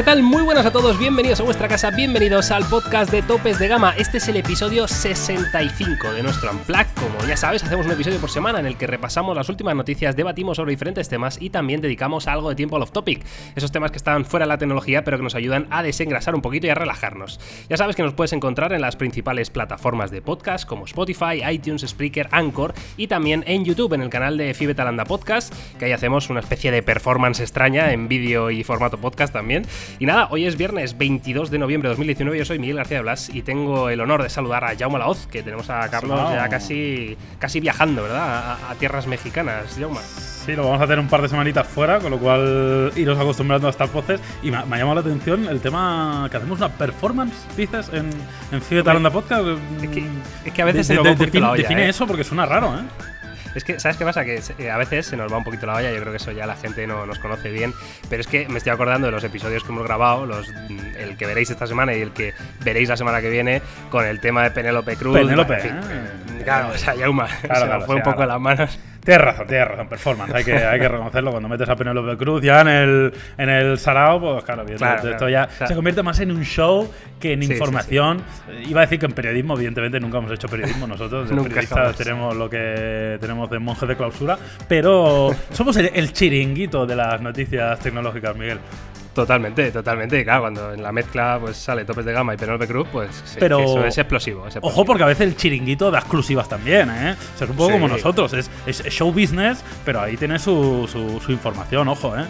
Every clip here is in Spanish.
¿qué tal? Muy buenas a todos, bienvenidos a vuestra casa, bienvenidos al podcast de Topes de Gama. Este es el episodio 65 de nuestro Unplug. Como ya sabes, hacemos un episodio por semana en el que repasamos las últimas noticias, debatimos sobre diferentes temas y también dedicamos algo de tiempo al off-topic. Esos temas que están fuera de la tecnología pero que nos ayudan a desengrasar un poquito y a relajarnos. Ya sabes que nos puedes encontrar en las principales plataformas de podcast como Spotify, iTunes, Spreaker, Anchor y también en YouTube, en el canal de Fibetalanda Podcast, que ahí hacemos una especie de performance extraña en vídeo y formato podcast también. Y nada, hoy es viernes 22 de noviembre de 2019, yo soy Miguel García de Blas y tengo el honor de saludar a Jaume Laoz, que tenemos a Carlos ya casi, casi viajando, ¿verdad? A, tierras mexicanas, Jaume. Sí, lo vamos a tener un par de semanitas fuera, con lo cual iros acostumbrando a estas voces. Y me, ha llamado la atención el tema que hacemos una performance, dices, en, en Fibetalanda Podcast. Es que, a veces se nos va un poquito la olla, Define ¿eh? eso porque suena raro, ¿eh? Es que, ¿sabes qué pasa? Que eh, a veces se nos va un poquito la olla, yo creo que eso ya la gente no nos conoce bien, pero es que me estoy acordando de los episodios que hemos grabado, los, mm, el que veréis esta semana y el que veréis la semana que viene con el tema de Penélope Cruz. Penélope, eh, Claro, o sea, Yauma, se fue un poco en las manos. Tienes razón, tienes razón, performance, hay que, hay que reconocerlo. Cuando metes a Penélope Cruz ya en el, en el Sarao, pues claro, esto ya se convierte más en un show que en información. Iba a decir que en periodismo, evidentemente nunca hemos hecho periodismo nosotros, de periodistas tenemos lo que tenemos de monjes de clausura, pero somos el chiringuito de las noticias tecnológicas, Miguel. Totalmente, totalmente. Claro, cuando en la mezcla pues sale topes de gama y Penelope Cruz, pues Pero, eso es explosivo, Ojo, porque a veces el chiringuito da exclusivas también, ¿eh? O sea, es un poco como nosotros. Es, show business, pero ahí tiene su, su, información, ojo, ¿eh?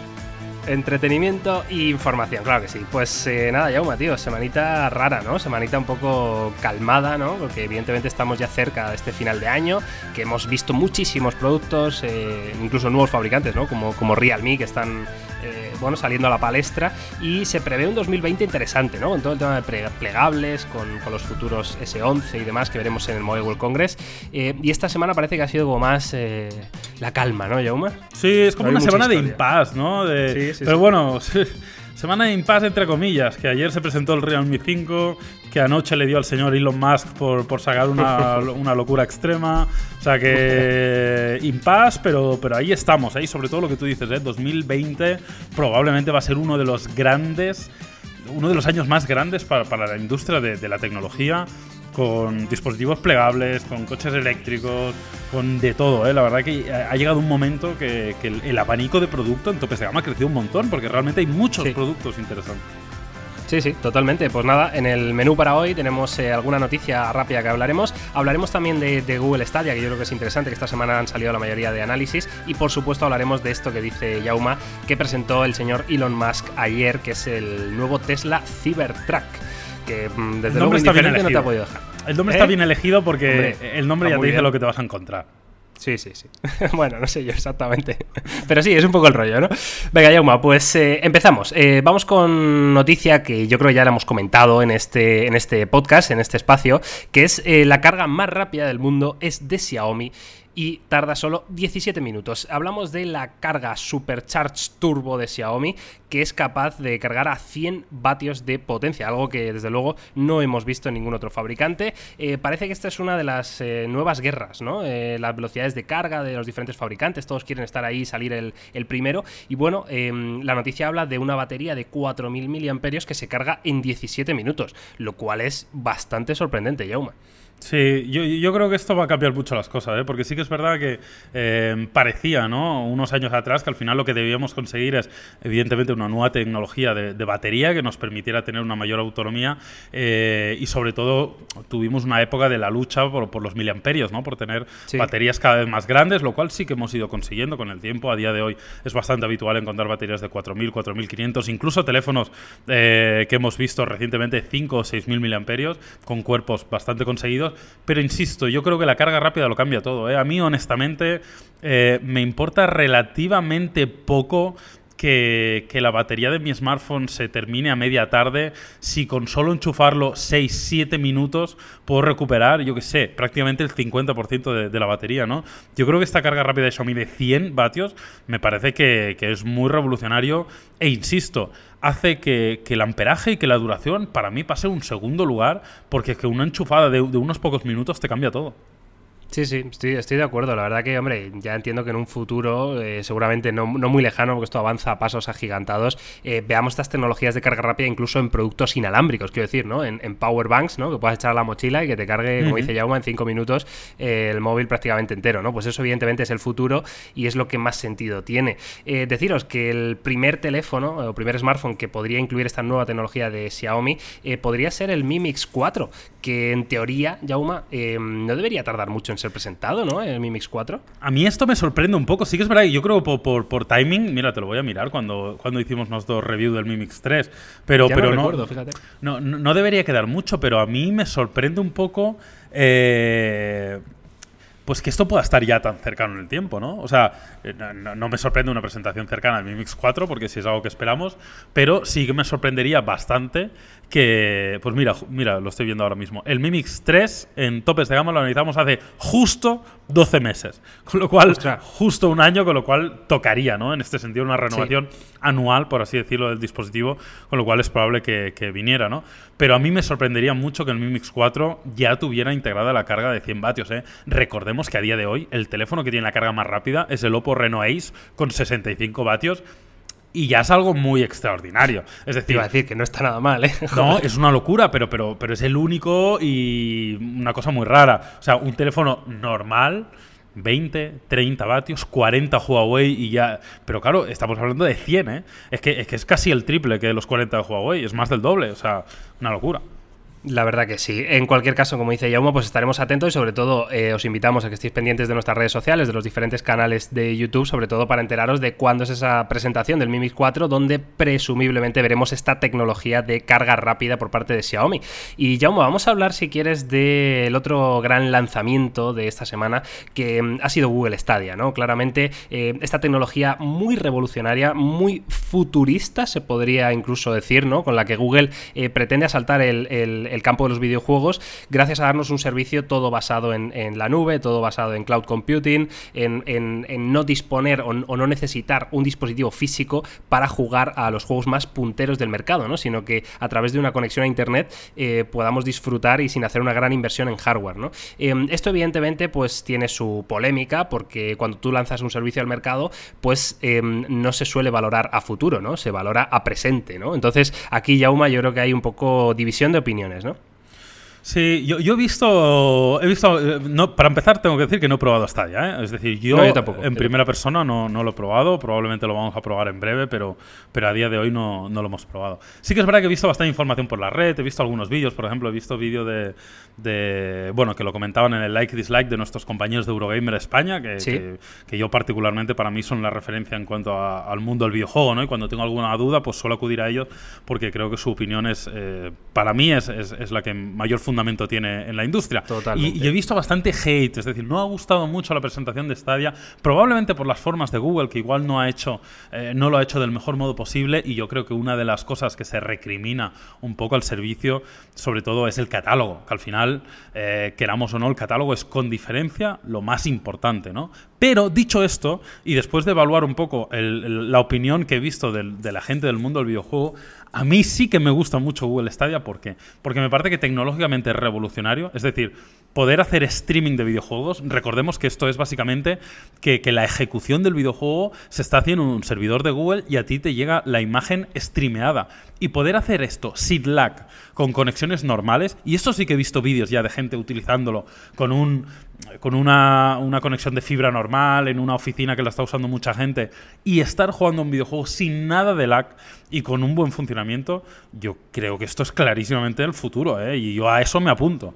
Entretenimiento e información, claro que sí. Pues eh, nada, Yauma, tío, semanita rara, ¿no? Semanita un poco calmada, ¿no? Porque evidentemente estamos ya cerca de este final de año, que hemos visto muchísimos productos, eh, incluso nuevos fabricantes, ¿no? Como, como Realme, que están eh, bueno, saliendo a la palestra y se prevé un 2020 interesante, ¿no? Con todo el tema de plegables, con, los futuros S11 y demás que veremos en el Mobile World Congress. Eh, y esta semana parece que ha sido como más eh, la calma, ¿no, Jauma? Sí, es como una semana de impasse, ¿no? De, pero bueno, Semana de impasse entre comillas, que ayer se presentó el Realme 5, que anoche le dio al señor Elon Musk por, por sacar una, una, locura extrema. O sea que impasse, pero, pero ahí estamos, ahí sobre todo lo que tú dices, ¿eh? 2020 probablemente va a ser uno de los grandes, uno de los años más grandes para, para la industria de, de la tecnología con dispositivos plegables, con coches eléctricos, con de todo. ¿eh? La verdad que ha llegado un momento que, el, abanico de producto en topes de gama ha crecido un montón, porque realmente hay muchos productos interesantes. Sí, sí, totalmente. Pues nada, en el menú para hoy tenemos eh, alguna noticia rápida que hablaremos. Hablaremos también de, Google Stadia, que yo creo que es interesante, que esta semana han salido la mayoría de análisis. Y por supuesto hablaremos de esto que dice Yauma, que presentó el señor Elon Musk ayer, que es el nuevo Tesla Cybertruck que mm, desde luego está bien no te ha podido dejar. El nombre está ¿Eh? bien elegido porque el nombre ya te dice lo que te vas a encontrar. Sí, sí, sí. bueno, no sé yo exactamente. Pero sí, es un poco el rollo, ¿no? Venga, Yauma, pues eh, empezamos. Eh, vamos con noticia que yo creo ya la hemos comentado en este, en este podcast, en este espacio, que es la carga más rápida del mundo es de Xiaomi y tarda solo 17 minutos. Hablamos de la carga Supercharge Turbo de Xiaomi, que es capaz de cargar a 100 vatios de potencia, algo que desde luego no hemos visto en ningún otro fabricante. Eh, parece que esta es una de las eh, nuevas guerras, ¿no? Eh, las velocidades de carga de los diferentes fabricantes, todos quieren estar ahí y salir el, primero. Y bueno, em, la noticia habla de una batería de 4.000 mAh que se carga en 17 minutos, lo cual es bastante sorprendente, Yauma. Sí, yo, yo, creo que esto va a cambiar mucho las cosas, ¿eh? porque sí que es verdad que eh, parecía, ¿no? Unos años atrás que al final lo que debíamos conseguir es, evidentemente, una nueva tecnología de, batería que nos permitiera tener una mayor autonomía eh, y, sobre todo, tuvimos una época de la lucha por, los miliamperios, ¿no? Por tener baterías cada vez más grandes, lo cual sí que hemos ido consiguiendo con el tiempo. A día de hoy es bastante habitual encontrar baterías de 4.000, 4.500, incluso teléfonos que hemos visto recientemente 5 o 6.000 miliamperios con cuerpos bastante conseguidos pero insisto, yo creo que la carga rápida lo cambia todo. ¿eh? A mí, honestamente, eh, me importa relativamente poco que, la batería de mi smartphone se termine a media tarde, si con solo enchufarlo 6-7 minutos puedo recuperar, yo que sé, prácticamente el 50% de, la batería, ¿no? Yo creo que esta carga rápida de Xiaomi de 100 vatios me parece que, es muy revolucionario e insisto, hace que, el amperaje y que la duración para mí pase un segundo lugar porque que una enchufada de unos pocos minutos te cambia todo. Sí, sí, estoy, estoy de acuerdo. La verdad que, hombre, ya entiendo que en un futuro, eh, seguramente no, muy lejano, porque esto avanza a pasos agigantados, eh, veamos estas tecnologías de carga rápida incluso en productos inalámbricos, quiero decir, ¿no? En, power banks, ¿no? Que puedas echar a la mochila y que te cargue, como dice Yauma, en cinco minutos eh, el móvil prácticamente entero, ¿no? Pues eso evidentemente es el futuro y es lo que más sentido tiene. deciros que el primer teléfono o primer smartphone que podría incluir esta nueva tecnología de Xiaomi podría ser el Mi Mix 4, que en teoría, Yauma, no debería tardar mucho en ser presentado, ¿no? El Mi Mix 4. A mí esto me sorprende un poco. Sí que es verdad yo creo por, por, por timing, mira, te lo voy a mirar cuando, cuando hicimos dos review del Mi Mix 3. Pero, pero no, no, no, debería quedar mucho, pero a mí me sorprende un poco. Eh, pues que esto pueda estar ya tan cercano en el tiempo, ¿no? O sea, eh, no, me sorprende una presentación cercana al Mi Mix 4, porque si es algo que esperamos, pero sí que me sorprendería bastante que, pues mira, mira, lo estoy viendo ahora mismo. El Mi Mix 3 en topes de gama lo analizamos hace justo 12 meses, con lo cual, justo un año, con lo cual tocaría, ¿no? En este sentido, una renovación anual, por así decirlo, del dispositivo, con lo cual es probable que, viniera, ¿no? Pero a mí me sorprendería mucho que el Mi Mix 4 ya tuviera integrada la carga de 100 vatios, ¿eh? Recordemos que a día de hoy el teléfono que tiene la carga más rápida es el Oppo Reno Ace con 65 vatios y ya es algo muy extraordinario. Es decir, iba a decir que no está nada mal, ¿eh? No, es una locura, pero, pero, pero es el único y una cosa muy rara. O sea, un teléfono normal, 20, 30 vatios, 40 Huawei y ya. Pero claro, estamos hablando de 100, ¿eh? Es que, es que es casi el triple que los 40 de Huawei, es más del doble, o sea, una locura. La verdad que sí. En cualquier caso, como dice Jaume, pues estaremos atentos y sobre todo eh, os invitamos a que estéis pendientes de nuestras redes sociales, de los diferentes canales de YouTube, sobre todo para enteraros de cuándo es esa presentación del Mi Mix 4, donde presumiblemente veremos esta tecnología de carga rápida por parte de Xiaomi. Y Jaume, vamos a hablar, si quieres, del otro gran lanzamiento de esta semana, que mm, ha sido Google Stadia, ¿no? Claramente, eh, esta tecnología muy revolucionaria, muy futurista, se podría incluso decir, ¿no? Con la que Google eh, pretende asaltar el campo de los videojuegos, gracias a darnos un servicio todo basado en, la nube, todo basado en cloud computing, en, no disponer o, no necesitar un dispositivo físico para jugar a los juegos más punteros del mercado, ¿no? sino que a través de una conexión a Internet eh, podamos disfrutar y sin hacer una gran inversión en hardware. ¿no? Em, esto evidentemente pues tiene su polémica porque cuando tú lanzas un servicio al mercado pues em, no se suele valorar a futuro, ¿no? se valora a presente. ¿no? Entonces aquí, Yauma, yo creo que hay un poco división de opiniones. ¿No? Sí, yo, he visto, he visto eh, no, para empezar tengo que decir que no he probado Stadia, ¿eh? es decir, yo, en primera persona no, no, lo he probado, probablemente lo vamos a probar en breve, pero, pero a día de hoy no, no, lo hemos probado. Sí que es verdad que he visto bastante información por la red, he visto algunos vídeos, por ejemplo, he visto vídeo de, de, bueno, que lo comentaban en el like dislike de nuestros compañeros de Eurogamer España, que, que, yo particularmente para mí son la referencia en cuanto al mundo del videojuego, ¿no? Y cuando tengo alguna duda, pues suelo acudir a ellos porque creo que su opinión es, eh, para mí es, es, es la que mayor fundamento tiene en la industria. Y, he visto bastante hate, es decir, no ha gustado mucho la presentación de Stadia, probablemente por las formas de Google, que igual no ha hecho, eh, no lo ha hecho del mejor modo posible, y yo creo que una de las cosas que se recrimina un poco al servicio, sobre todo, es el catálogo, que al final, eh, queramos o no, el catálogo es con diferencia lo más importante, ¿no? Pero dicho esto, y después de evaluar un poco la opinión que he visto de la gente del mundo del videojuego, a mí sí que me gusta mucho Google Stadia. ¿Por qué? Porque me parece que tecnológicamente revolucionario. Es decir, poder hacer streaming de videojuegos. Recordemos que esto es básicamente que, la ejecución del videojuego se está haciendo en un servidor de Google y a ti te llega la imagen streameada. Y poder hacer esto sin lag, con conexiones normales. Y esto sí que he visto vídeos ya de gente utilizándolo con un con una, una, conexión de fibra normal, en una oficina que la está usando mucha gente, y estar jugando un videojuego sin nada de lag y con un buen funcionamiento, yo creo que esto es clarísimamente el futuro, ¿eh? y yo a eso me apunto.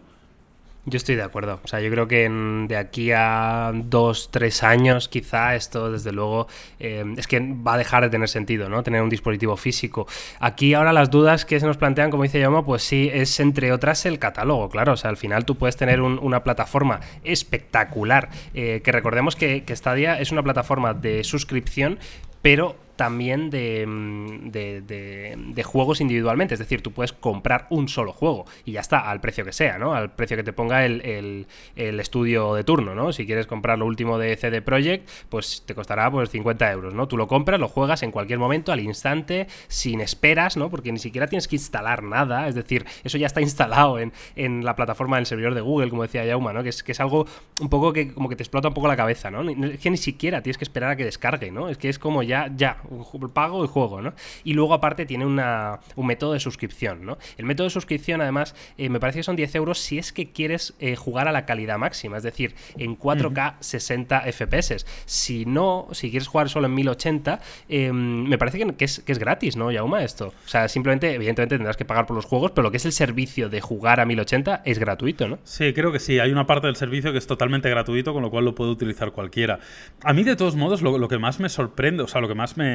Yo estoy de acuerdo. O sea, yo creo que de aquí a dos, tres años, quizá esto, desde luego, eh, es que va a dejar de tener sentido, ¿no? Tener un dispositivo físico. Aquí ahora las dudas que se nos plantean, como dice Yoma, pues sí, es entre otras el catálogo, claro. O sea, al final tú puedes tener una plataforma espectacular. Eh, que recordemos que, que Stadia es una plataforma de suscripción, pero también mm, de, de, juegos individualmente. Es decir, tú puedes comprar un solo juego y ya está, al precio que sea, ¿no? Al precio que te ponga el, estudio de turno, ¿no? Si quieres comprar lo último de CD Projekt, pues te costará pues 50 euros, ¿no? Tú lo compras, lo juegas en cualquier momento, al instante, sin esperas, ¿no? Porque ni siquiera tienes que instalar nada. Es decir, eso ya está instalado en, en la plataforma del servidor de Google, como decía Yauma, ¿no? Que es, que es algo un poco que como que te explota un poco la cabeza, ¿no? Es que ni siquiera tienes que esperar a que descargue, ¿no? Es que es como ya, ya, pago y juego, ¿no? Y luego aparte tiene una, un método de suscripción, ¿no? El método de suscripción además eh, me parece que son 10 euros si es que quieres eh, jugar a la calidad máxima, es decir, en 4K 60 FPS. Si no, si quieres jugar solo en 1080, em, me parece que, es, que es gratis, ¿no, Yauma, esto? O sea, simplemente, evidentemente tendrás que pagar por los juegos, pero lo que es el servicio de jugar a 1080 es gratuito, ¿no? Sí, creo que sí. Hay una parte del servicio que es totalmente gratuito, con lo cual lo puede utilizar cualquiera. A mí, de todos modos, lo, que más me sorprende, o sea, lo que más me,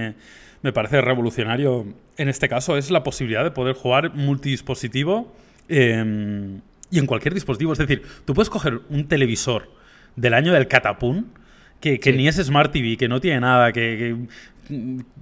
parece revolucionario en este caso es la posibilidad de poder jugar multidispositivo em, y en cualquier dispositivo. Es decir, tú puedes coger un televisor del año del catapún que, ni es Smart TV, que no tiene nada, que,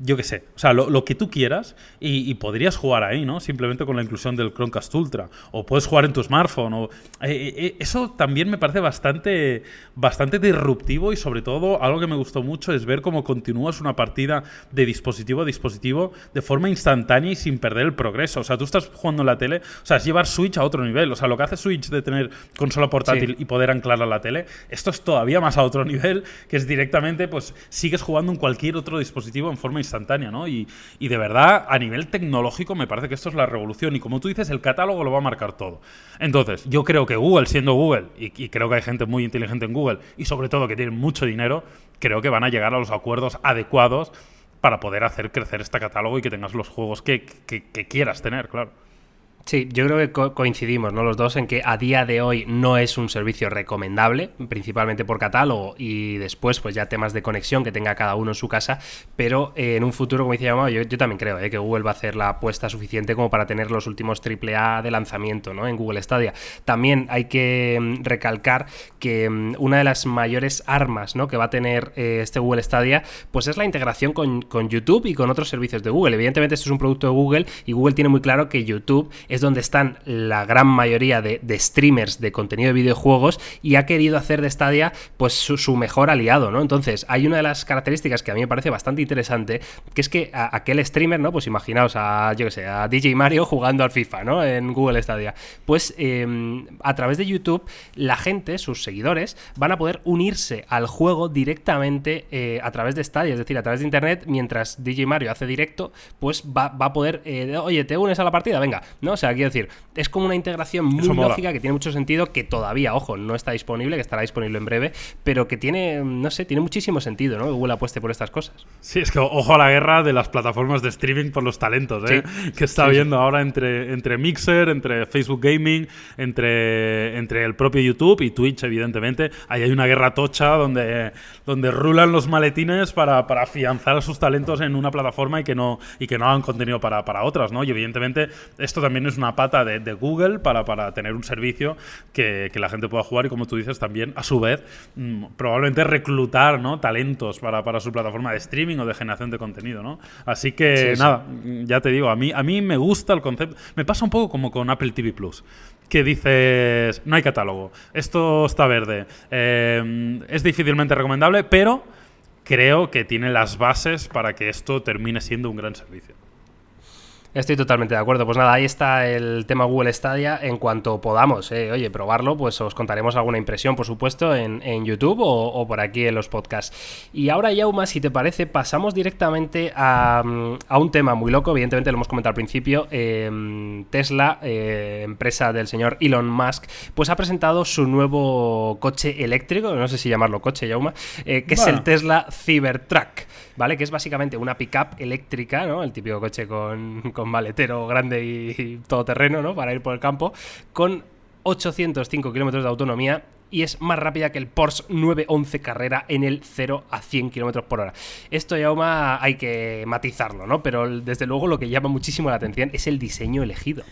yo qué sé, o sea, lo, que tú quieras y, podrías jugar ahí, ¿no? Simplemente con la inclusión del Chromecast Ultra. O puedes jugar en tu smartphone. O, eh, eh, eh, eso también me parece bastante, bastante disruptivo y sobre todo algo que me gustó mucho es ver cómo continúas una partida de dispositivo a dispositivo de forma instantánea y sin perder el progreso. O sea, tú estás jugando en la tele, o sea, es llevar Switch a otro nivel. O sea, lo que hace Switch de tener consola portátil y poder anclarla a la tele, esto es todavía más a otro nivel, que es directamente, pues, sigues jugando en cualquier otro dispositivo en forma instantánea, ¿no? Y, de verdad, a nivel tecnológico, me parece que esto es la revolución. Y como tú dices, el catálogo lo va a marcar todo. Entonces, yo creo que Google, siendo Google, y, creo que hay gente muy inteligente en Google, y sobre todo que tienen mucho dinero, creo que van a llegar a los acuerdos adecuados para poder hacer crecer este catálogo y que tengas los juegos que quieras tener, claro. Sí, yo creo que coincidimos ¿no? los dos en que a día de hoy no es un servicio recomendable, principalmente por catálogo y después pues ya temas de conexión que tenga cada uno en su casa, pero eh, en un futuro, como decía yo, yo también creo ¿eh? que Google va a hacer la apuesta suficiente como para tener los últimos AAA de lanzamiento ¿no? en Google Stadia. También hay que mm, recalcar que mm, una de las mayores armas ¿no? que va a tener eh, este Google Stadia pues es la integración con, con YouTube y con otros servicios de Google. Evidentemente esto es un producto de Google y Google tiene muy claro que YouTube es donde están la gran mayoría de, streamers de contenido de videojuegos y ha querido hacer de Stadia pues su, mejor aliado, ¿no? Entonces, hay una de las características que a mí me parece bastante interesante, que es que aquel streamer, ¿no? Pues imaginaos a, yo que sé, a DJ Mario jugando al FIFA, ¿no? En Google Stadia. Pues em, a través de YouTube, la gente, sus seguidores, van a poder unirse al juego directamente eh, a través de Stadia, es decir, a través de Internet, mientras DJ Mario hace directo, pues va, a poder, eh, oye, ¿te unes a la partida? Venga, ¿no? O sea, quiero decir, es como una integración muy lógica que tiene mucho sentido, que todavía, ojo, no está disponible, que estará disponible en breve, pero que tiene, no sé, tiene muchísimo sentido, ¿no? Que Google apueste por estas cosas. Sí, es que ojo a la guerra de las plataformas de streaming por los talentos, ¿eh? que está habiendo ahora entre, entre Mixer, entre Facebook Gaming, entre, entre el propio YouTube y Twitch, evidentemente. Ahí hay una guerra tocha donde, donde rulan los maletines para, para afianzar a sus talentos en una plataforma y que no, y que no hagan contenido para, para otras, ¿no? Y evidentemente esto también es una pata de, Google para, para, tener un servicio que, la gente pueda jugar y, como tú dices, también, a su vez, mm, probablemente reclutar ¿no? talentos para, para, su plataforma de streaming o de generación de contenido. ¿no? Así que, nada, ya te digo, a mí, a mí me gusta el concepto. Me pasa un poco como con Apple TV Plus que dices, no hay catálogo, esto está verde, eh, es difícilmente recomendable, pero creo que tiene las bases para que esto termine siendo un gran servicio. Estoy totalmente de acuerdo. Pues nada, ahí está el tema Google Stadia. En cuanto podamos, eh, oye, probarlo, pues os contaremos alguna impresión, por supuesto, en, YouTube o, por aquí en los podcasts. Y ahora, Yauma, si te parece, pasamos directamente a, un tema muy loco. Evidentemente, lo hemos comentado al principio. Em, Tesla, eh, empresa del señor Elon Musk, pues ha presentado su nuevo coche eléctrico, no sé si llamarlo coche, Yauma, eh, que es el Tesla Cybertruck. ¿vale? Que es básicamente una pickup eléctrica, ¿no? El típico coche con, con maletero grande y, todoterreno, ¿no? Para ir por el campo, con 805 kilómetros de autonomía y es más rápida que el Porsche 911 Carrera en el 0 a 100 kilómetros por hora. Esto ya hay que matizarlo, ¿no? Pero desde luego lo que llama muchísimo la atención es el diseño elegido.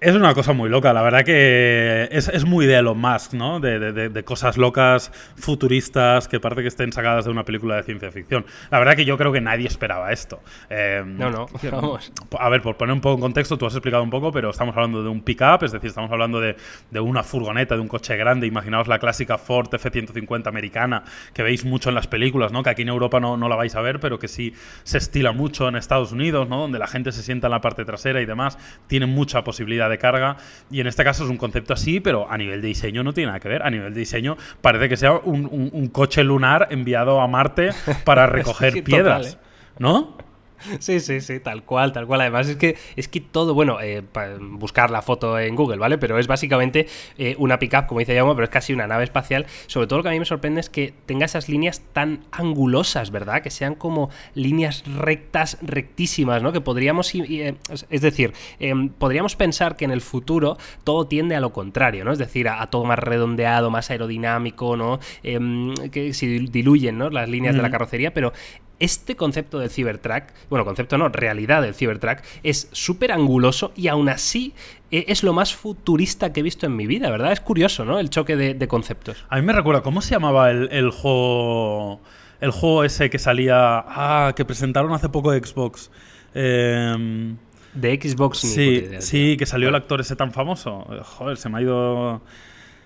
Es una cosa muy loca, la verdad que es, es muy de Elon Musk, ¿no? De, de, de, cosas locas, futuristas, que parece que estén sacadas de una película de ciencia ficción. La verdad que yo creo que nadie esperaba esto. Eh, no, no, vamos. A ver, por poner un poco en contexto, tú has explicado un poco, pero estamos hablando de un pick-up, es decir, estamos hablando de, de, una furgoneta, de un coche grande. Imaginaos la clásica Ford F-150 americana, que veis mucho en las películas, ¿no? Que aquí en Europa no, no la vais a ver, pero que sí se estila mucho en Estados Unidos, ¿no? Donde la gente se sienta en la parte trasera y demás. Tienen mucha posibilidad de carga. Y en este caso es un concepto así, pero a nivel de diseño no tiene nada que ver. A nivel de diseño parece que sea un, un, un coche lunar enviado a Marte para recoger sí, piedras. Total, ¿eh? ¿No? Sí, sí, sí, tal cual, tal cual. Además es que es que todo, bueno, eh, buscar la foto en Google, ¿vale? Pero es básicamente eh, una pickup, como dice Jaume, pero es casi una nave espacial. Sobre todo lo que a mí me sorprende es que tenga esas líneas tan angulosas, ¿verdad? Que sean como líneas rectas, rectísimas, ¿no? Que podríamos, eh, es decir, eh, podríamos pensar que en el futuro todo tiende a lo contrario, ¿no? Es decir, a, a todo más redondeado, más aerodinámico, ¿no? Em, que se diluyen, ¿no? Las líneas mm. de la carrocería, pero este concepto del Cybertruck, bueno, concepto no, realidad del Cybertruck, es súper anguloso y aún así eh, es lo más futurista que he visto en mi vida, ¿verdad? Es curioso, ¿no? El choque de, de conceptos. A mí me recuerda, ¿cómo se llamaba el, el, juego? El juego ese que salía. Ah, que presentaron hace poco de Xbox. Eh, de Xbox, sí, sí, que salió el actor ese tan famoso. Joder, se me ha ido.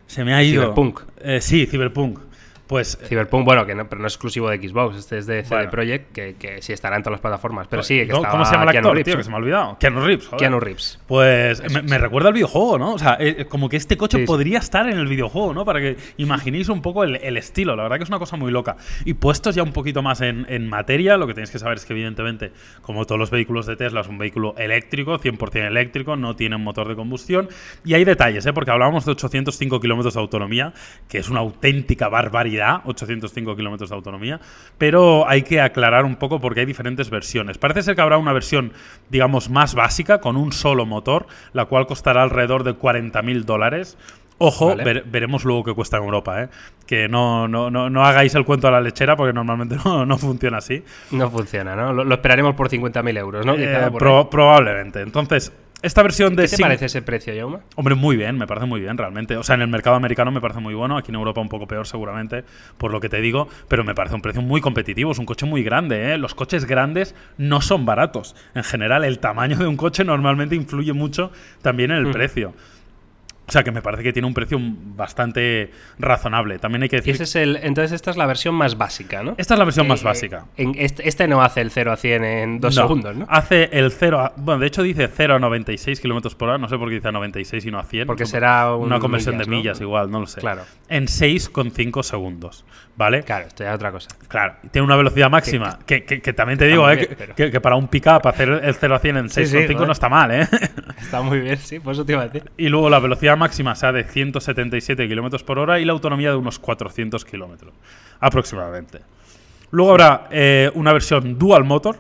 Se me ha ido. Cyberpunk. Eh, sí, Cyberpunk. Pues, Cyberpunk, bueno, que no, pero no es exclusivo de Xbox, este es de CD bueno. Projekt, que, que, sí estará en todas las plataformas. Pero sí, que ¿Cómo, ¿Cómo se llama el actor, Keanu Reeves, tío? Que se me ha olvidado. Keanu Reeves. Joder. Keanu Reeves. Pues me, me, recuerda al videojuego, ¿no? O sea, eh, como que este coche sí, podría sí. estar en el videojuego, ¿no? Para que imaginéis un poco el, el, estilo. La verdad que es una cosa muy loca. Y puestos ya un poquito más en, en, materia, lo que tenéis que saber es que, evidentemente, como todos los vehículos de Tesla, es un vehículo eléctrico, 100% eléctrico, no tiene un motor de combustión. Y hay detalles, ¿eh? Porque hablábamos de 805 kilómetros de autonomía, que es una auténtica barbaridad. 805 kilómetros de autonomía, pero hay que aclarar un poco porque hay diferentes versiones. Parece ser que habrá una versión, digamos, más básica, con un solo motor, la cual costará alrededor de 40.000 dólares. Ojo, vale. ver, veremos luego qué cuesta en Europa, ¿eh? Que no, no, no, no, hagáis el cuento a la lechera porque normalmente no, no funciona así. No funciona, ¿no? Lo, lo esperaremos por 50.000 euros, ¿no? Eh, pro, probablemente. Entonces, esta versión de... ¿Qué te parece ese precio, Yauma? Hombre, muy bien, me parece muy bien, realmente. O sea, en el mercado americano me parece muy bueno, aquí en Europa un poco peor seguramente, por lo que te digo, pero me parece un precio muy competitivo, es un coche muy grande, ¿eh? Los coches grandes no son baratos. En general, el tamaño de un coche normalmente influye mucho también en el mm. precio. O sea que me parece que tiene un precio bastante razonable. También hay que decir. Ese es el, entonces, esta es la versión más básica, ¿no? Esta es la versión eh, más básica. En este, este, no hace el 0 a 100 en dos no, segundos, ¿no? Hace el 0 a. Bueno, de hecho dice 0 a 96 kilómetros por hora. No sé por qué dice a 96 y no a 100. Porque será un una conversión millas, de millas, ¿no? igual, no lo sé. Claro. En 6,5 segundos. ¿Vale? Claro, esto ya es otra cosa. Claro. Tiene una velocidad máxima. Que, que, que también te digo, ¿eh? Bien, pero... que, para un pick-up hacer el 0 a 100 en 6,5 sí, sí, no está mal, ¿eh? Está muy bien, sí, por eso te iba a decir. Y luego la velocidad máxima sea de 177 km por hora y la autonomía de unos 400 kilómetros aproximadamente. Luego habrá eh, una versión dual motor,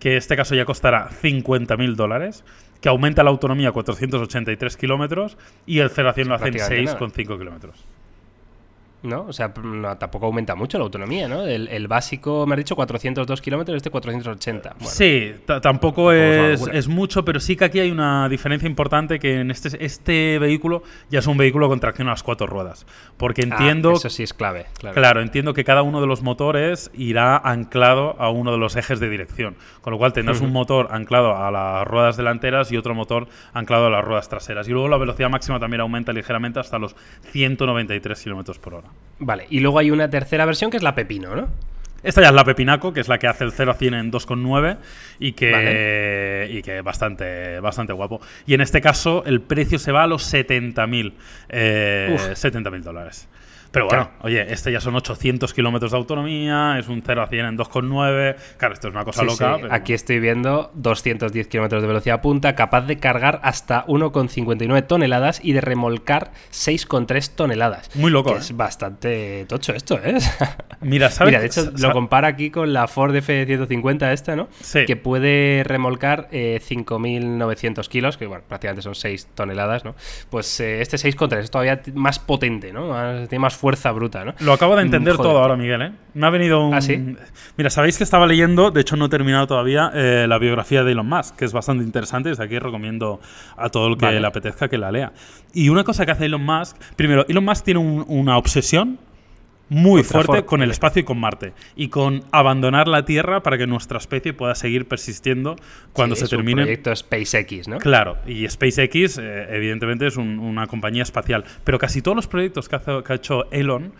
que en este caso ya costará 50.000 dólares, que aumenta la autonomía a 483 kilómetros y el 0 a 100 lo hace en 6,5 kilómetros. ¿No? O sea, no, tampoco aumenta mucho la autonomía, ¿no? El, el básico, me has dicho, 402 kilómetros, este 480. Bueno, sí, tampoco es, es, mucho, pero sí que aquí hay una diferencia importante que en este, este vehículo ya es un vehículo con tracción a las cuatro ruedas. Porque entiendo... Ah, eso sí es clave. Claro. claro, entiendo que cada uno de los motores irá anclado a uno de los ejes de dirección. Con lo cual tendrás uh -huh. un motor anclado a las ruedas delanteras y otro motor anclado a las ruedas traseras. Y luego la velocidad máxima también aumenta ligeramente hasta los 193 kilómetros por hora. Vale, y luego hay una tercera versión que es la Pepino, ¿no? Esta ya es la Pepinaco, que es la que hace el 0 a 100 en 2,9 y que vale. y que bastante bastante guapo. Y en este caso el precio se va a los 70.000 eh, 70.000 dólares. Pero bueno, claro. oye, este ya son 800 kilómetros de autonomía, es un 0 a 100 en 2,9. Claro, esto es una cosa sí, loca. Sí. Pero... Aquí estoy viendo 210 kilómetros de velocidad punta, capaz de cargar hasta 1,59 toneladas y de remolcar 6,3 toneladas. Muy loco. Que ¿eh? Es bastante tocho esto, ¿eh? Mira, ¿sabes? Mira, de hecho, lo compara aquí con la Ford F-150 esta, ¿no? Sí. Que puede remolcar eh, 5.900 kilos, que bueno, prácticamente son 6 toneladas, ¿no? Pues eh, este 6,3 es todavía más potente, ¿no? Más- tiene más fuerza bruta, ¿no? Lo acabo de entender Mm, joder. todo ahora, Miguel, ¿eh? Me ha venido un... ¿Ah, sí? Mira, sabéis que estaba leyendo, de hecho no he terminado todavía, eh, la biografía de Elon Musk, que es bastante interesante, desde aquí recomiendo a todo el que Vale. le apetezca que la lea. Y una cosa que hace Elon Musk, primero, Elon Musk tiene un- una obsesión muy fuerte con el espacio y con Marte, y con abandonar la Tierra para que nuestra especie pueda seguir persistiendo cuando Sí, se termine proyecto SpaceX, ¿no? Claro, y SpaceX, eh, evidentemente, es un- una compañía espacial. Pero casi todos los proyectos que, hace- que ha hecho Elon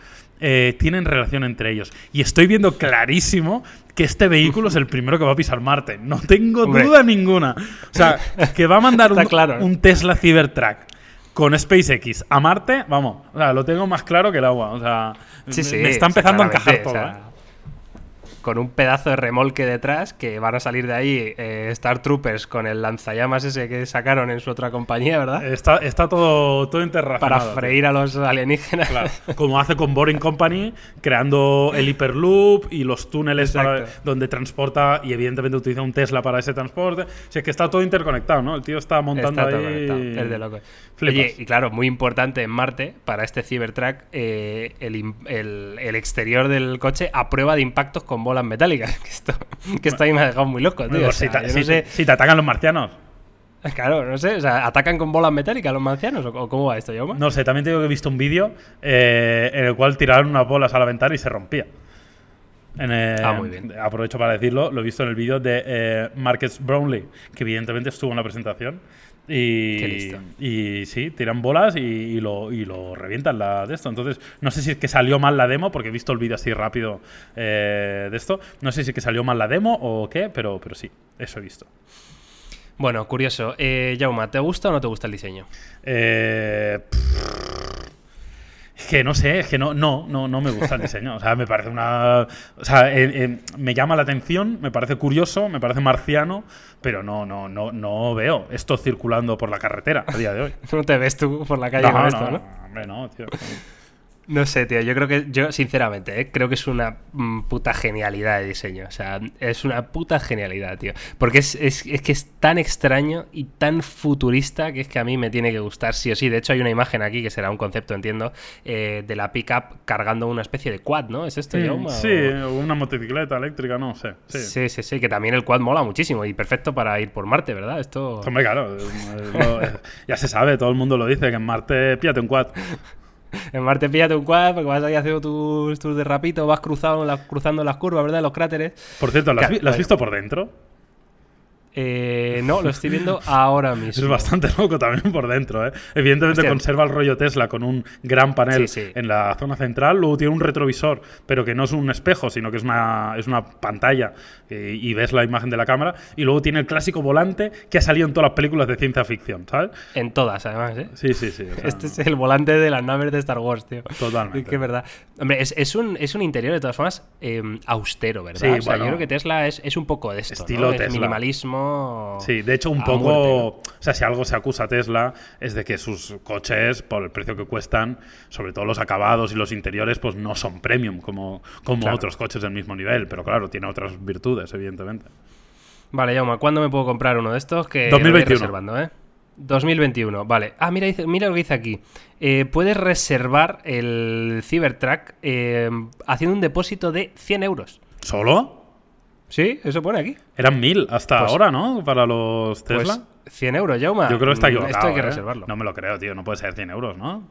eh, tienen relación entre ellos. Y estoy viendo clarísimo que este vehículo es el primero que va a pisar Marte. No tengo Hombre. duda ninguna. O sea, que va a mandar un, claro, ¿no? un Tesla Cybertruck con SpaceX a Marte, vamos, o sea, lo tengo más claro que el agua. O sea, Sí, me- sí, me está empezando a encajar todo. o sea, ¿eh? Con un pedazo de remolque detrás que van a salir de ahí eh, Star Troopers con el lanzallamas ese que sacaron en su otra compañía, ¿verdad? Está, está todo, todo Para tío. freír a los alienígenas. Claro, como hace con Boring Company, creando el Hyperloop y los túneles para- donde transporta y evidentemente utiliza un Tesla para ese transporte. Si es que está todo interconectado, ¿no? El tío está montando Está todo ahí. es de loco. Oye, y claro, muy importante en Marte, para este Cybertruck, eh, el- el exterior del coche a prueba de impactos con bolas metálicas. Que esto, que esto ahí me ha dejado muy loco, tío. O si, sea, te, si- no sé, si te atacan los marcianos. claro, no sé, o sea, ¿atacan con bolas metálicas los marcianos o, cómo va esto, Jaume? No sé, también te digo que he visto un vídeo eh, en el cual tiraron unas bolas a la ventana y se rompía. En, eh, Ah, muy bien. Aprovecho para decirlo, lo he visto en el vídeo de eh, Marcus Brownlee, que evidentemente estuvo en la presentación. Y, Qué listo. y sí, tiran bolas y, y lo, y lo revientan la, de esto. Entonces, no sé si es que salió mal la demo, porque he visto el vídeo así rápido eh, de esto. No sé si es que salió mal la demo o qué, pero, pero sí, eso he visto. Bueno, curioso. Eh, Jauma, ¿te gusta o no te gusta el diseño? Eh, que no sé, es que no, no, no, no me gusta el diseño. O sea, me parece una. O sea, eh, eh, me llama la atención, me parece curioso, me parece marciano, pero no, no, no, no veo esto circulando por la carretera a día de hoy. No te ves tú por la calle con esto, ¿no? hombre, no, tío. No sé, tío. Yo creo que, yo sinceramente, ¿eh? creo que es una mm, puta genialidad de diseño. O sea, es una puta genialidad, tío. Porque es, es- es que es tan extraño y tan futurista que es que a mí me tiene que gustar sí o sí. De hecho, hay una imagen aquí que será un concepto, entiendo, eh, de la pickup cargando una especie de quad, ¿no? ¿Es esto, Jaume, o- Sí, o una motocicleta eléctrica, no sé. Sí. Sí, sí, sí, que también el quad mola muchísimo y perfecto para ir por Marte, ¿verdad? Esto. Hombre, claro, ya se sabe, todo el mundo lo dice, que en Marte píllate un quad. En Marte píllate un quad porque vas ahí haciendo tus, tus derrapitos, vas cruzado, las- cruzando las curvas, ¿verdad? Los cráteres. Por cierto, ¿lo has, Claro, vi- lo has visto por dentro? Eh, no, lo estoy viendo ahora mismo. Es bastante loco también por dentro, ¿eh? Evidentemente Hostia. conserva el rollo Tesla con un gran panel Sí, sí. en la zona central, luego tiene un retrovisor, pero que no es un espejo, sino que es una, es una pantalla eh, y ves la imagen de la cámara, y luego tiene el clásico volante que ha salido en todas las películas de ciencia ficción, ¿sabes? En todas, además, ¿eh? Sí, sí, sí. o sea, Este es el volante de las naves de Star Wars, tío. Totalmente. Es que verdad. Hombre, es, es un, es un interior de todas formas eh, austero, ¿verdad? Sí, o sea, bueno. yo creo que Tesla es, es un poco de esto. Estilo ¿no? Es Tesla. Sí, de hecho, un poco. muerte, ¿no? O sea, si algo se acusa a Tesla es de que sus coches, por el precio que cuestan, sobre todo los acabados y los interiores, pues no son premium como, como Claro. otros coches del mismo nivel. Pero claro, tiene otras virtudes, evidentemente. Vale, Jauma, ¿cuándo me puedo comprar uno de estos? Que lo voy 2021. reservando, ¿eh? 2021, vale. Ah, mira, mira lo que dice aquí. Eh, puedes reservar el Cybertruck eh, haciendo un depósito de 100 euros. ¿Solo? Sí, eso pone aquí. Eran mil hasta Pues- ahora, ¿no? Para los Tesla. Pues 100 euros, Jauma. Yo creo que está Mm, equivocado. Esto hay que ¿eh? reservarlo. No me lo creo, tío. No puede ser 100 euros, ¿no?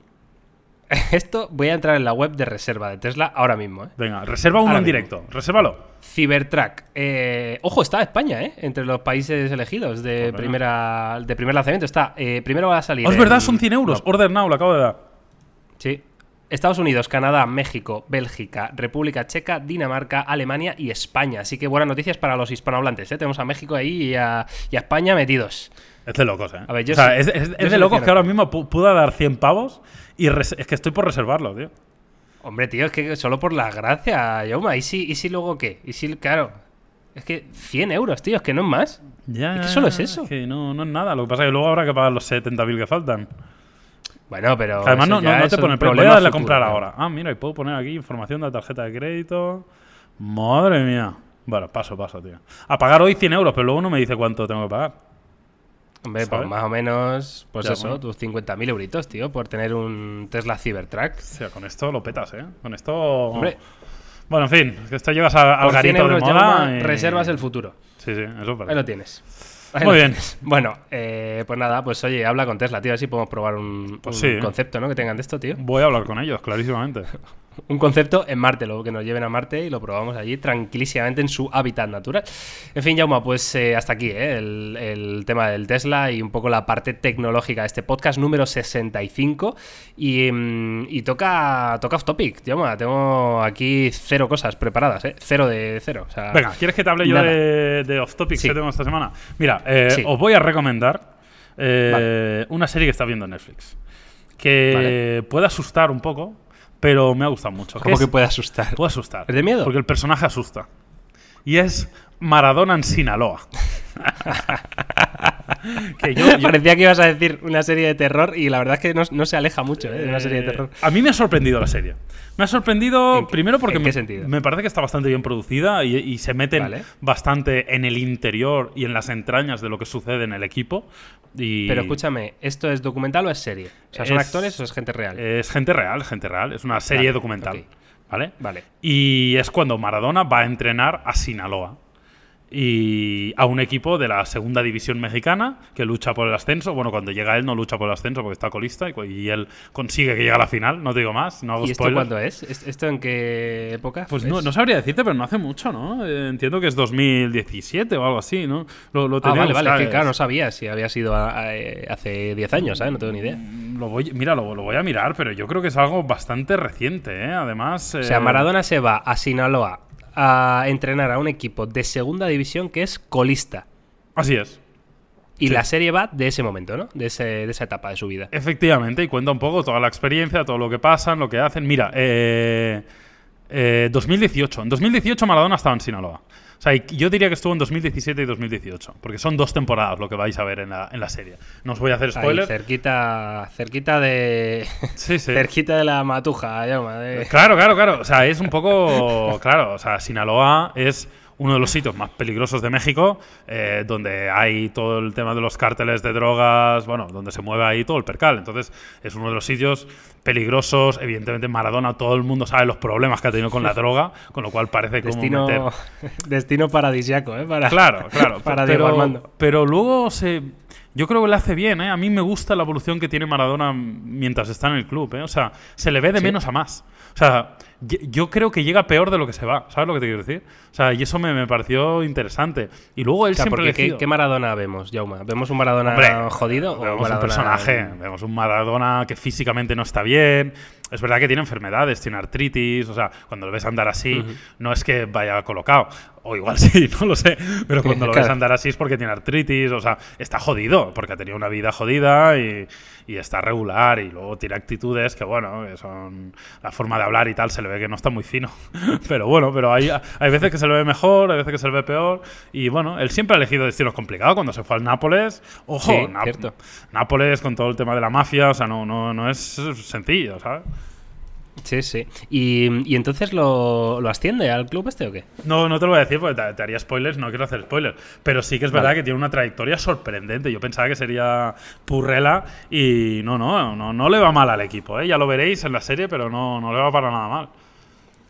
Esto voy a entrar en la web de reserva de Tesla ahora mismo, ¿eh? Venga, reserva uno Ahora en mismo. directo. Resérvalo. Cybertruck. Eh, ojo, está España, ¿eh? Entre los países elegidos de, primera, de primer lanzamiento. Está. eh, primero va a salir. Oh, es verdad, son 100 euros. no, Order now, lo acabo de dar. Sí. Estados Unidos, Canadá, México, Bélgica, República Checa, Dinamarca, Alemania y España. Así que buenas noticias para los hispanohablantes. ¿eh? Tenemos a México ahí y a, y a España metidos. Es de locos, ¿eh? A ver, yo o sea, sí- es, es- yo es de lo locos que ahora mismo pu- pueda dar 100 pavos y res- es que estoy por reservarlo, tío. Hombre, tío, es que solo por la gracia, Yauma. ¿Y si, ¿Y si luego qué? ¿Y si, claro? Es que 100 euros, tío, es que no es más. Ya, Es que solo es eso. Que no, no es nada. Lo que pasa es que luego habrá que pagar los 70.000 que faltan. Bueno, pero. Además, no, te pone, pero voy problema a darle a comprar claro. ahora. Ah, mira, y puedo poner aquí información de la tarjeta de crédito. Madre mía. Bueno, paso, paso, tío. A pagar hoy 100 euros, pero luego no me dice cuánto tengo que pagar. Hombre, ¿sabes? pues más o menos, pues Ya, eso, bueno. tus 50.000 euritos, tío, por tener un Tesla Cybertruck. O sea, con esto lo petas, ¿eh? Con esto... Hombre. Bueno, en fin, esto llegas a- al Por 100 garito de moda y- reservas el futuro. Sí, sí, eso es verdad. Ahí lo tienes. Muy bien. Bueno, eh, pues nada, pues oye, habla con Tesla, tío, a ver si podemos probar un, Pues un sí, concepto, ¿no? Que tengan de esto, tío. Voy a hablar con ellos, clarísimamente. Un concepto en Marte, luego que nos lleven a Marte y lo probamos allí tranquilísimamente en su hábitat natural. En fin, Jauma, pues eh, hasta aquí ¿eh? el, el tema del Tesla y un poco la parte tecnológica de este podcast número 65. Y, mm, y toca, toca off topic, Jauma. Tengo aquí cero cosas preparadas, ¿eh? Cero de cero. O sea, Venga, ¿quieres que te hable yo de, de off topics Sí. que tengo esta semana? Mira, eh, Sí. os voy a recomendar eh, una serie que está viendo en Netflix. Que Vale. puede asustar un poco, pero me ha gustado mucho. ¿Cómo es- que puede asustar? Puede asustar. ¿Es de miedo? Porque el personaje asusta. Y es Maradona en Sinaloa. que yo, yo- Parecía que ibas a decir una serie de terror y la verdad es que no, no se aleja mucho ¿eh? de una serie de Eh, terror. A mí me ha sorprendido la serie. Me ha sorprendido ¿En qué- primero porque me, me parece que está bastante bien producida y, y se meten Vale. bastante en el interior y en las entrañas de lo que sucede en el equipo. Y Pero escúchame, ¿esto es documental o es serie? O sea, ¿son Es- actores o es gente real? Es gente real, gente real. Es una serie Vale, documental. ¿Vale? Vale. Y es cuando Maradona va a entrenar a Sinaloa. Y a un equipo de la segunda división mexicana que lucha por el ascenso. Bueno, cuando llega él no lucha por el ascenso porque está colista y, y él consigue que llegue a la final. No te digo más, no hago ¿Y esto spoilers. cuándo es? ¿Es- ¿Esto en qué época? Pues es? no, no sabría decirte, pero no hace mucho, ¿no? Eh, entiendo que es 2017 o algo así, ¿no? Lo, lo Ah, vale, vale, es que claro, no sabía si había sido a- a- eh, hace 10 años, ¿sabes? No tengo ni idea. Lo voy, mira, lo, lo voy a mirar, pero yo creo que es algo bastante reciente, ¿eh? Además... O sea, eh, Maradona se va a Sinaloa a entrenar a un equipo de segunda división que es colista. Así es. Y Sí. la serie va de ese momento, ¿no? De, ese- de esa etapa de su vida. Efectivamente, y cuenta un poco toda la experiencia, todo lo que pasan, lo que hacen. Mira, eh, eh, 2018. En 2018 Maradona estaba en Sinaloa. O sea, yo diría que estuvo en 2017 y 2018, porque son dos temporadas lo que vais a ver en la, en la serie. No os voy a hacer Ahí, spoiler. cerquita, cerquita de... Sí, sí. cerquita de la matuja, Jaume, de- Claro, claro, claro. O sea, es un poco. Claro, o sea, Sinaloa es uno de los sitios más peligrosos de México, eh, donde hay todo el tema de los cárteles de drogas, bueno, donde se mueve ahí todo el percal. Entonces, es uno de los sitios peligrosos. Evidentemente, Maradona, todo el mundo sabe los problemas que ha tenido con la droga, con lo cual parece como Destino, meter. destino paradisiaco, ¿eh? Para, Claro, claro. para Diego pero, Armando. pero luego se. Yo creo que le hace bien, ¿eh? A mí me gusta la evolución que tiene Maradona mientras está en el club, ¿eh? O sea, se le ve de Sí. menos a más. O sea, yo creo que llega peor de lo que se va. ¿Sabes lo que te quiero decir? O sea, y eso me, me pareció interesante. Y luego él O sea, siempre porque ¿qué, qué Maradona vemos, Jauma? ¿Vemos un Maradona Hombre, jodido o vemos Maradona... un personaje, vemos un Maradona que físicamente no está bien. Es verdad que tiene enfermedades, tiene artritis, o sea, cuando lo ves andar así, no es que vaya colocado, o igual sí, no lo sé, pero cuando lo ves andar así es porque tiene artritis, o sea, está jodido, porque ha tenido una vida jodida y, y está regular, y luego tiene actitudes que, bueno, que son la forma de hablar y tal, se le ve que no está muy fino. pero bueno, pero hay, hay veces que se le ve mejor, hay veces que se le ve peor, y bueno, él siempre ha elegido destinos complicados. Cuando se fue al Nápoles, ojo, Sí, Náp- cierto. Nápoles con todo el tema de la mafia, o sea, no, no, no es sencillo, ¿sabes? Sí, sí. ¿Y, y entonces lo, lo asciende al club este o qué? No, no te lo voy a decir porque te, te haría spoilers, no quiero hacer spoilers. Pero sí que es verdad Vale. que tiene una trayectoria sorprendente. Yo pensaba que sería Purrela y no, no, no, no le va mal al equipo. ¿eh? Ya lo veréis en la serie, pero no, no le va para nada mal.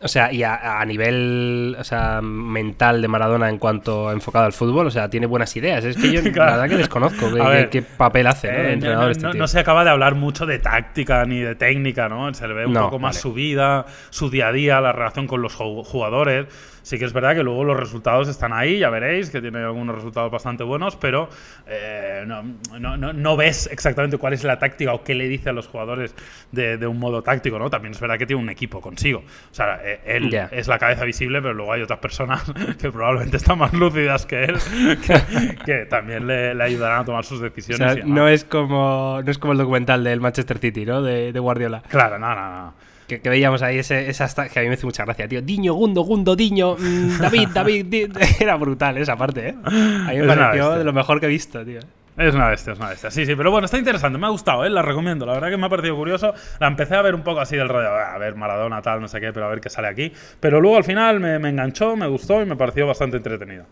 O sea, y a, a nivel o sea, mental de Maradona en cuanto enfocado al fútbol, o sea, tiene buenas ideas. Es que yo Claro. la verdad que desconozco qué, ver, papel hace ¿no? de Eh, entrenador no, este no- tío. no se acaba de hablar mucho de táctica ni de técnica, ¿no? Se le ve un No, poco más vale. su vida, su día a día, la relación con los ju- jugadores. Sí que es verdad que luego los resultados están ahí, ya veréis, que tiene algunos resultados bastante buenos, pero eh, no, no- no- no ves exactamente cuál es la táctica o qué le dice a los jugadores de, de un modo táctico, ¿no? También es verdad que tiene un equipo consigo. O sea, eh, él Ya. es la cabeza visible, pero luego hay otras personas que probablemente están más lúcidas que él, que, que también le, le ayudarán a tomar sus O decisiones. sea, y no es como no es como el documental del Manchester City, ¿no? De, de Guardiola. Claro, no, no, no. Que, que veíamos ahí ese, esa que a mí me hace mucha gracia, tío. Diño, Gundo, Gundo, Diño, mm, David, David, Di- Era brutal esa parte, ¿eh? A mí me Es pareció de lo mejor que he visto, tío. Es una bestia, es una bestia. Sí, sí, pero bueno, está interesante, me ha gustado, ¿eh? la recomiendo. La verdad que me ha parecido curioso. La empecé a ver un poco así del rollo, "Ah, a ver, Maradona, tal, no sé qué, pero a ver qué sale aquí. Pero luego al final me, me enganchó, me gustó y me pareció bastante entretenido.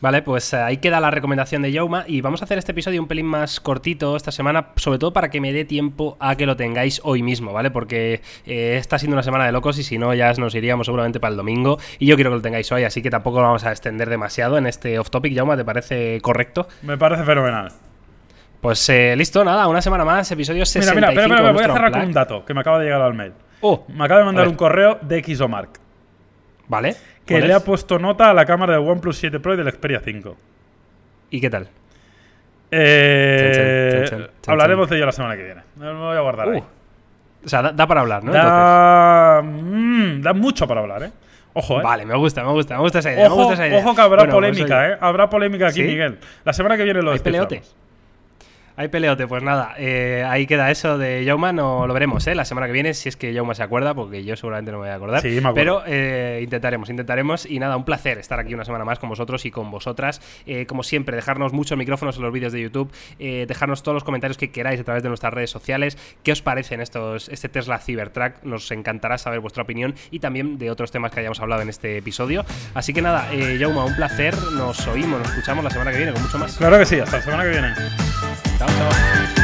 Vale, pues eh, ahí queda la recomendación de Yauma y vamos a hacer este episodio un pelín más cortito esta semana, sobre todo para que me dé tiempo a que lo tengáis hoy mismo, ¿vale? Porque eh, está siendo una semana de locos y si no ya nos iríamos seguramente para el domingo y yo quiero que lo tengáis hoy, así que tampoco lo vamos a extender demasiado en este off topic, Yauma, ¿te parece correcto? Me parece fenomenal. Pues eh, listo, nada, una semana más, episodio Mira, 65 mira, espera, espera, de voy a cerrar con un dato que me acaba de llegar al mail. Oh, Me acaba de mandar un correo de Xomark ¿vale? que ¿Cuál le es? ha puesto nota a la cámara del OnePlus 7 Pro y del Xperia 5. ¿Y qué tal? Eh, Chan, chan, chan, chan, hablaremos de ello la semana que viene. Me lo voy a guardar ahí. Uh, o sea, da, da para hablar, ¿no? Da, mm, da mucho para hablar, ¿eh? Ojo, ¿eh? vale, me gusta, me gusta, me gusta esa idea. me Ojo, gusta esa idea. ojo que habrá Bueno, pues, polémica, ¿eh? Habrá polémica aquí, ¿Sí? Miguel. La semana que viene lo ¿Hay peleote? desciframos. Hay peleote, pues nada, eh, ahí queda eso de Yauma, no lo veremos, ¿eh? La semana que viene, si es que Yauma se acuerda, porque yo seguramente no me voy a acordar. Sí, me acuerdo. Pero eh, intentaremos, intentaremos. Y nada, un placer estar aquí una semana más con vosotros y con vosotras. Eh, como siempre, dejarnos muchos micrófonos en los vídeos de YouTube, dejarnos todos los comentarios que queráis a través de nuestras redes sociales. ¿Qué os parecen estos, este Tesla Cybertruck? Nos encantará saber vuestra opinión y también de otros temas que hayamos hablado en este episodio. Así que nada, Yauma, un placer. Nos oímos, nos escuchamos la semana que viene con mucho más. Claro que sí, hasta la semana que viene. 挡起